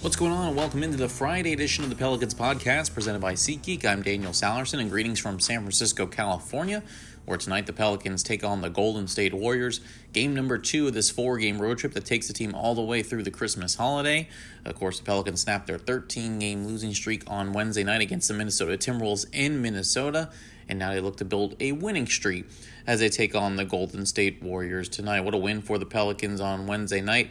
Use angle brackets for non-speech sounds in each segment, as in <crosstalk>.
What's going on? Welcome into the Friday edition of the Pelicans podcast presented by SeatGeek. I'm Daniel Sallerson, and greetings from San Francisco, California, where tonight the Pelicans take on the Golden State Warriors. Game number two of this four game road trip that takes the team all the way through the Christmas holiday. Of course, the Pelicans snapped their 13 game losing streak on Wednesday night against the Minnesota Timberwolves in Minnesota, and now they look to build a winning streak as they take on the Golden State Warriors tonight. What a win for the Pelicans on Wednesday night.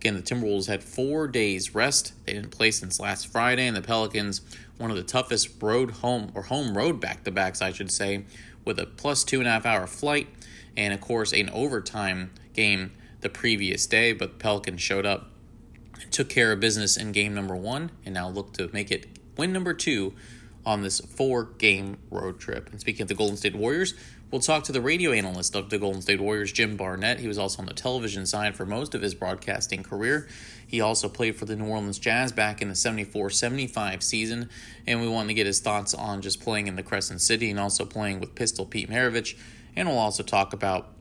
Again, the Timberwolves had four days rest. They didn't play since last Friday, and the Pelicans, one of the toughest road home or home road back to backs, I should say, with a plus two and a half hour flight, and of course an overtime game the previous day. But the Pelicans showed up, took care of business in game number one, and now look to make it win number two on this four game road trip. And speaking of the Golden State Warriors, we'll talk to the radio analyst of the Golden State Warriors, Jim Barnett. He was also on the television side for most of his broadcasting career. He also played for the New Orleans Jazz back in the 74 75 season, and we want to get his thoughts on just playing in the Crescent City and also playing with Pistol Pete Maravich. And we'll also talk about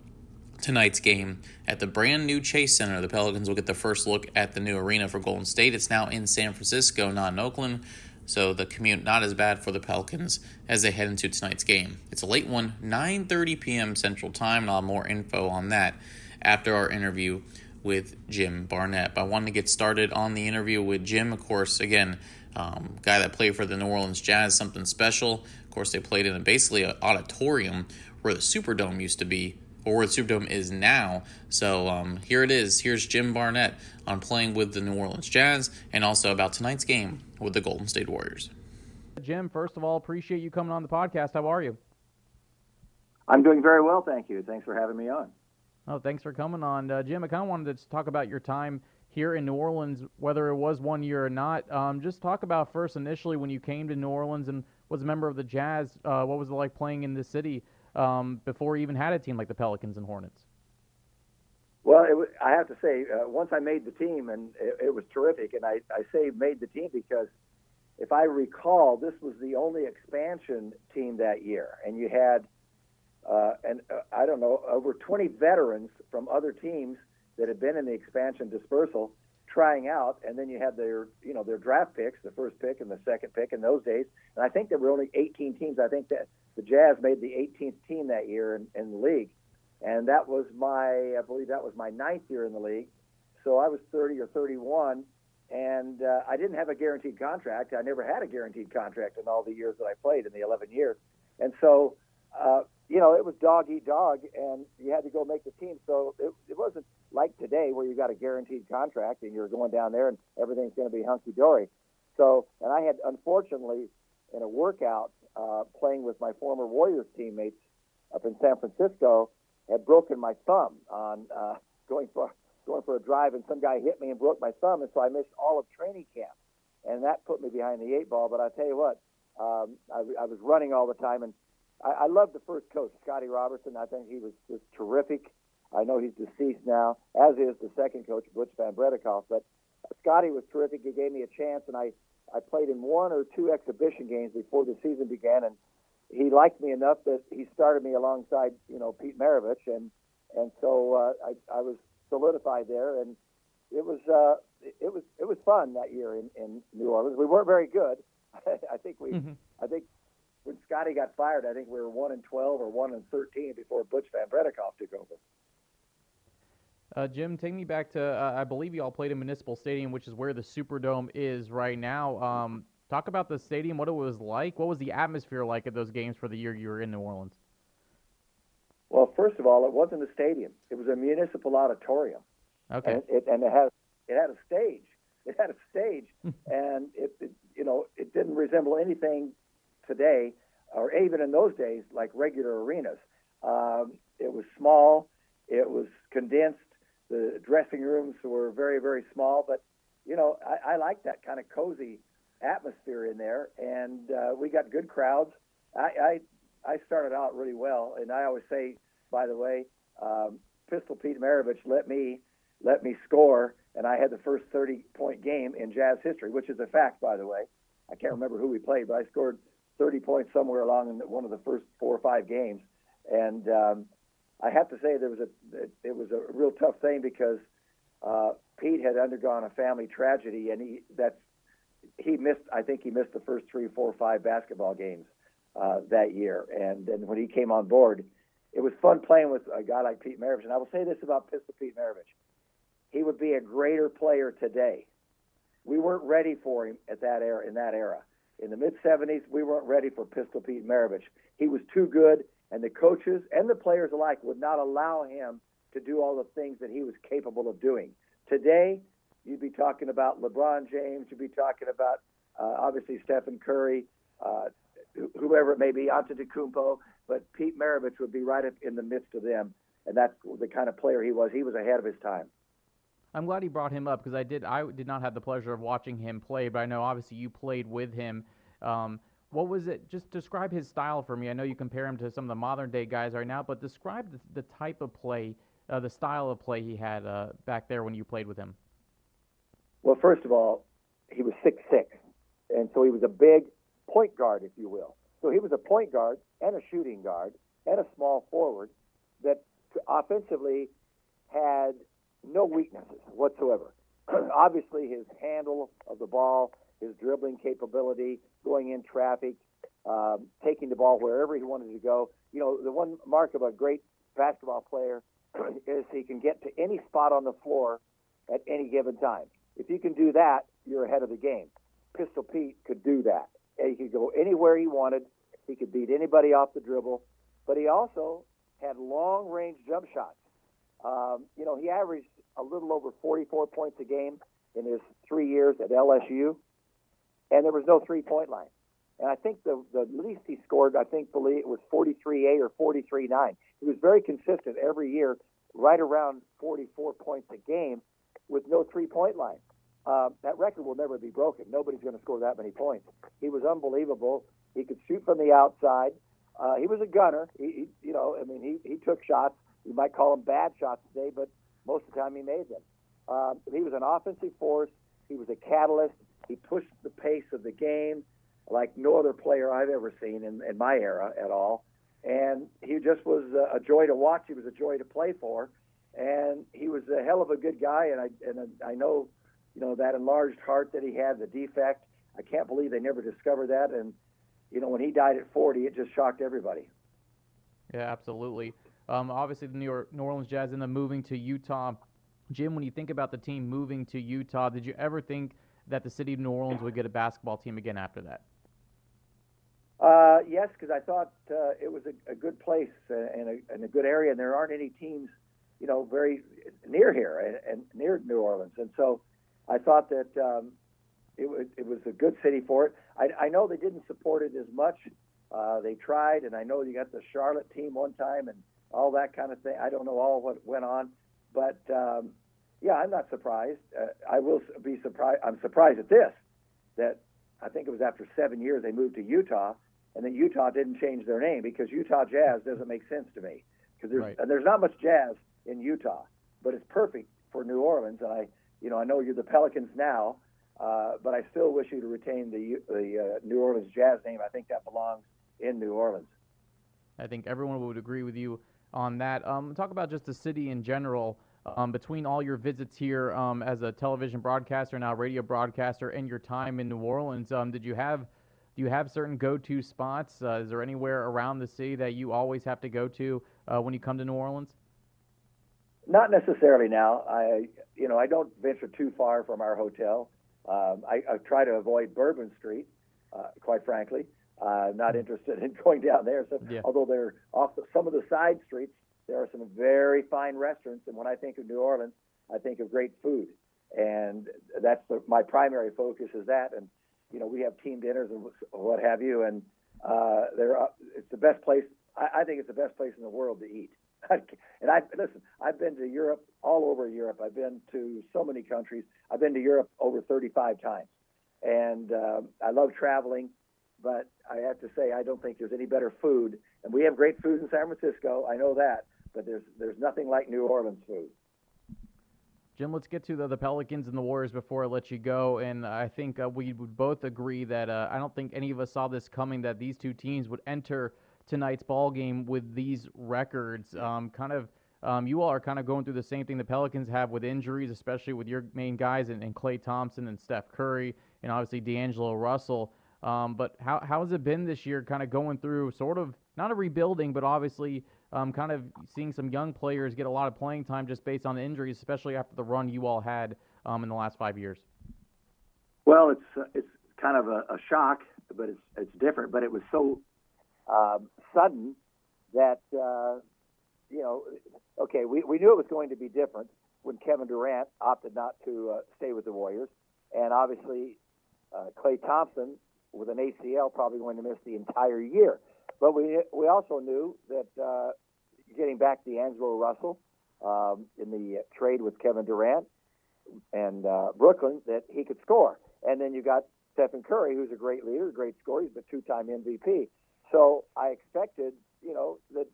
tonight's game at the brand new Chase Center. The Pelicans will get the first look at the new arena for Golden State. It's now in San Francisco, not in Oakland. So the commute not as bad for the Pelicans as they head into tonight's game. It's a late one, 9:30 p.m. Central Time, and I'll have more info on that after our interview with Jim Barnett. But I wanted to get started on the interview with Jim. Of course, again, um, guy that played for the New Orleans Jazz, something special. Of course, they played in a, basically an auditorium where the Superdome used to be or where the Superdome is now. So um, here it is. Here's Jim Barnett on playing with the New Orleans Jazz and also about tonight's game with the Golden State Warriors. Jim, first of all, appreciate you coming on the podcast. How are you? I'm doing very well, thank you. Thanks for having me on. Oh, thanks for coming on, uh, Jim. I kind of wanted to talk about your time here in New Orleans, whether it was one year or not. Um, just talk about first initially when you came to New Orleans and was a member of the Jazz. Uh, what was it like playing in the city? Um, before he even had a team like the Pelicans and Hornets? Well, it, I have to say, uh, once I made the team, and it, it was terrific. And I, I say made the team because if I recall, this was the only expansion team that year, and you had, uh, and uh, I don't know, over 20 veterans from other teams that had been in the expansion dispersal trying out, and then you had their, you know, their draft picks, the first pick and the second pick in those days. And I think there were only 18 teams. I think that the Jazz made the 18th team that year in, in the league, and that was my, I believe that was my ninth year in the league. So I was 30 or 31, and uh, I didn't have a guaranteed contract. I never had a guaranteed contract in all the years that I played in the 11 years, and so. Uh, you know, it was dog eat dog, and you had to go make the team. So it, it wasn't like today where you got a guaranteed contract and you're going down there and everything's going to be hunky dory. So, and I had unfortunately in a workout uh, playing with my former Warriors teammates up in San Francisco had broken my thumb on uh, going for going for a drive, and some guy hit me and broke my thumb, and so I missed all of training camp, and that put me behind the eight ball. But I tell you what, um, I, I was running all the time, and I, I loved the first coach, Scotty Robertson. I think he was just terrific. I know he's deceased now, as is the second coach, Butch Van Breda Kolff. But Scotty was terrific. He gave me a chance, and I I played in one or two exhibition games before the season began, and he liked me enough that he started me alongside, you know, Pete Maravich, and and so uh, I, I was solidified there, and it was uh, it was it was fun that year in, in New Orleans. We weren't very good. <laughs> I think we mm-hmm. I think when Scotty got fired, I think we were one and twelve or one and thirteen before Butch Van Breda Kolff took over. Uh, Jim, take me back to uh, I believe you all played in Municipal Stadium, which is where the Superdome is right now. Um, talk about the stadium, what it was like. What was the atmosphere like at those games for the year you were in New Orleans? Well, first of all, it wasn't a stadium; it was a municipal auditorium. Okay. And it, and it had it had a stage. It had a stage, <laughs> and it, it you know it didn't resemble anything today, or even in those days, like regular arenas. Um, it was small. It was condensed the dressing rooms were very, very small, but you know, I, I like that kind of cozy atmosphere in there, and uh, we got good crowds. I, I I started out really well, and I always say, by the way, um, Pistol Pete Maravich let me let me score, and I had the first 30 point game in Jazz history, which is a fact, by the way. I can't remember who we played, but I scored 30 points somewhere along in one of the first four or five games, and um, I have to say there was a it, was a real tough thing because uh, Pete had undergone a family tragedy, and he that's he missed. I think he missed the first three, four, five basketball games uh, that year. And then when he came on board, it was fun playing with a guy like Pete Maravich. And I will say this about Pistol Pete Maravich: he would be a greater player today. We weren't ready for him at that era. In that era, in the mid '70s, we weren't ready for Pistol Pete Maravich. He was too good, and the coaches and the players alike would not allow him to do all the things that he was capable of doing. Today, you'd be talking about LeBron James, you'd be talking about uh, obviously Stephen Curry, uh, whoever it may be, Antetokounmpo, but Pete Maravich would be right in the midst of them, and that's the kind of player he was. He was ahead of his time. I'm glad he brought him up because I did I did not have the pleasure of watching him play, but I know obviously you played with him. Um, what was it? Just describe his style for me. I know you compare him to some of the modern day guys right now, but describe the, the type of play, uh, the style of play he had uh, back there when you played with him. Well, first of all, he was six six, and so he was a big point guard, if you will. So he was a point guard and a shooting guard and a small forward that offensively had no weaknesses whatsoever. <clears throat> Obviously, his handle of the ball, his dribbling capability, going in traffic, um, taking the ball wherever he wanted to go. You know, the one mark of a great basketball player <clears throat> is he can get to any spot on the floor at any given time. If you can do that, you're ahead of the game. Pistol Pete could do that. He could go anywhere he wanted. He could beat anybody off the dribble. But he also had long range jump shots. Um, you know, he averaged a little over 44 points a game in his three years at LSU, and there was no three point line. And I think the, the least he scored, I think, believe it was 43 8 or 43-9. He was very consistent every year, right around 44 points a game with no three-point line. Uh, that record will never be broken. Nobody's going to score that many points. He was unbelievable. He could shoot from the outside. Uh, he was a gunner. He, he, you know, I mean, he, he took shots. You might call them bad shots today, but most of the time he made them. Um, he was an offensive force. He was a catalyst. He pushed the pace of the game like no other player I've ever seen in, in my era at all. And he just was a joy to watch. He was a joy to play for and he was a hell of a good guy. And I and I know, you know, that enlarged heart that he had, the defect. I can't believe they never discovered that. And you know, when he died at 40, it just shocked everybody. Yeah, absolutely. Um, obviously, the New, York, New Orleans Jazz end up moving to Utah. Jim, when you think about the team moving to Utah, did you ever think that the city of New Orleans would get a basketball team again after that? Uh, yes, because I thought uh, it was a, a good place and a, and a good area, and there aren't any teams you know, very near here and, and near New Orleans. And so I thought that um, it, was, it was a good city for it. I, I know they didn't support it as much. Uh, they tried, and I know you got the Charlotte team one time and all that kind of thing. I don't know all what went on, but um, yeah, I'm not surprised. Uh, I will be surprised. I'm surprised at this that I think it was after seven years they moved to Utah, and then Utah didn't change their name because Utah Jazz doesn't make sense to me because there's right. and there's not much jazz in Utah, but it's perfect for New Orleans. And I, you know, I know you're the Pelicans now, uh, but I still wish you to retain the the uh, New Orleans Jazz name. I think that belongs in New Orleans. I think everyone would agree with you on that. Um, talk about just the city in general. Um, between all your visits here um, as a television broadcaster, and now radio broadcaster, and your time in New Orleans, um, did you have do you have certain go-to spots? Uh, is there anywhere around the city that you always have to go to uh, when you come to New Orleans? Not necessarily now. I, you know, I don't venture too far from our hotel. Um, I, I try to avoid Bourbon Street, uh, quite frankly. Uh, not hmm. interested <laughs> in going down there. So, yeah. although they're off the, some of the side streets, there are some very fine restaurants. And when I think of New Orleans, I think of great food, and that's the, my primary focus is that. And you know, we have team dinners and what have you, and uh, they're uh, it's the best place. I, I think it's the best place in the world to eat. <laughs> and I listen. I've been to Europe, all over Europe. I've been to so many countries. I've been to Europe over 35 times, and uh, I love traveling. But I have to say, I don't think there's any better food. And we have great food in San Francisco. I know that, but there's there's nothing like New Orleans food. Jim, let's get to the, the Pelicans and the Warriors before I let you go. And I think uh, we would both agree that uh, I don't think any of us saw this coming that these two teams would enter tonight's ball game with these records. Um, kind of Um, you all are kind of going through the same thing the Pelicans have with injuries, especially with your main guys and, and Klay Thompson and Steph Curry and obviously D'Angelo Russell. Um, but how, how has it been this year, kind of going through sort of not a rebuilding, but obviously um, kind of seeing some young players get a lot of playing time just based on the injuries, especially after the run you all had um, in the last five years? Well, it's uh, it's kind of a, a, shock, but it's it's different. But it was so um, sudden that uh, you know, okay, we, we knew it was going to be different when Kevin Durant opted not to uh, stay with the Warriors, and obviously uh, Klay Thompson with an ACL probably going to miss the entire year. But we we also knew that uh, getting back the D'Angelo Russell um, in the trade with Kevin Durant and uh, Brooklyn that he could score, and then you got Stephen Curry, who's a great leader, great scorer. He's a two-time MVP. So I expected, you know, that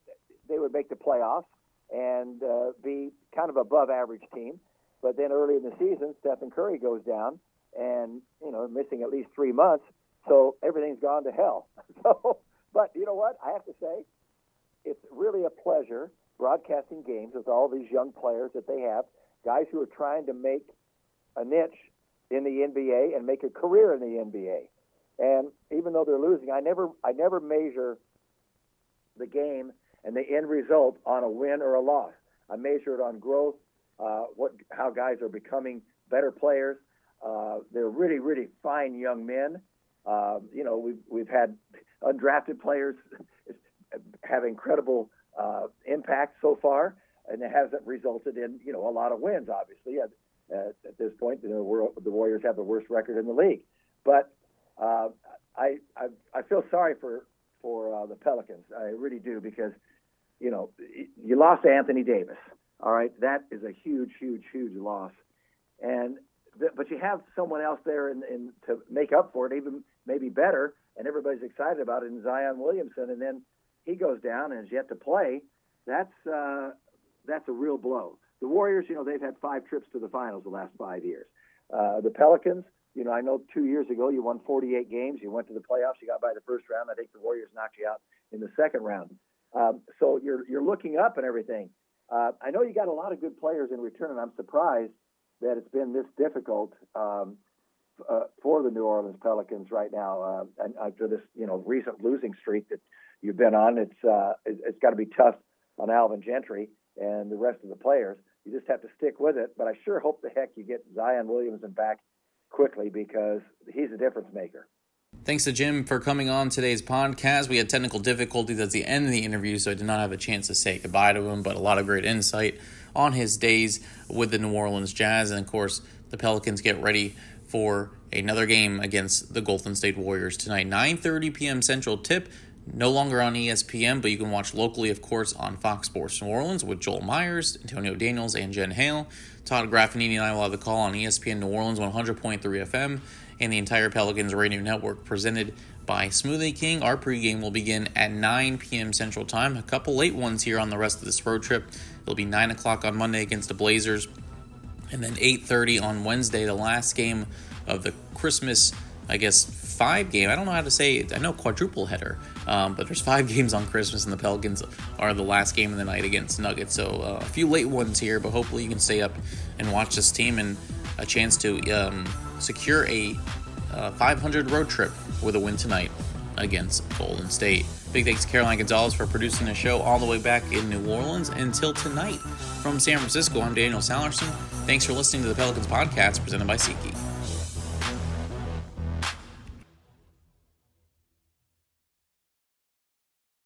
they would make the playoffs and uh, be kind of above average team. But then early in the season, Stephen Curry goes down and, you know, missing at least three months. So everything's gone to hell. <laughs> So, but you know what? I have to say, it's really a pleasure broadcasting games with all these young players that they have, guys who are trying to make a niche in the NBA and make a career in the NBA. And even though they're losing, I never I never measure the game and the end result on a win or a loss. I measure it on growth, uh, what how guys are becoming better players. Uh, they're really really fine young men. Uh, you know we've we've had undrafted players have incredible uh, impact so far, and it hasn't resulted in you know a lot of wins. Obviously, at, at this point, you know, the Warriors have the worst record in the league. But uh, I, I I feel sorry for for uh, the Pelicans. I really do because you know you lost Anthony Davis. All right, that is a huge, huge, huge loss. And but you have someone else there in, in to make up for it, even maybe better, and everybody's excited about it in Zion Williamson. And then he goes down and is yet to play. That's uh, that's a real blow. The Warriors, you know, they've had five trips to the finals the last five years. Uh, the Pelicans, you know, I know two years ago you won 48 games. You went to the playoffs. You got by the first round. I think the Warriors knocked you out in the second round. Um, so you're you're looking up and everything. Uh, I know you got a lot of good players in return, and I'm surprised that it's been this difficult um, uh, for the New Orleans Pelicans right now. Uh, after this, you know, recent losing streak that you've been on, it's uh, it's got to be tough on Alvin Gentry and the rest of the players. You just have to stick with it. But I sure hope the heck you get Zion Williamson back quickly because he's a difference maker. Thanks to Jim for coming on today's podcast. We had technical difficulties at the end of the interview, so I did not have a chance to say goodbye to him, but a lot of great insight on his days with the New Orleans Jazz. And of course, the Pelicans get ready for another game against the Golden State Warriors tonight. 9:30 p.m. Central tip. No longer on ESPN, but you can watch locally, of course, on Fox Sports New Orleans with Joel Meyers, Antonio Daniels, and Jen Hale. Todd Graffagnini and I will have the call on ESPN New Orleans 100.3 FM and the entire Pelicans radio network presented by Smoothie King. Our pregame will begin at 9 p.m. Central Time. A couple late ones here on the rest of this road trip. It'll be 9 o'clock on Monday against the Blazers, and then 8:30 on Wednesday, the last game of the Christmas, I guess, five game. I don't know how to say it. I know quadruple header, um, but there's five <laughs> games on Christmas, and the Pelicans are the last game of the night against Nuggets. So uh, a few late ones here, but hopefully you can stay up and watch this team and a chance to um, secure a uh, 500 road trip with a win tonight against Golden State. Big thanks to Caroline Gonzalez for producing the show all the way back in New Orleans. Until tonight, from San Francisco, I'm Daniel Sallerson. Thanks for listening to the Pelicans podcast presented by SeatGeek.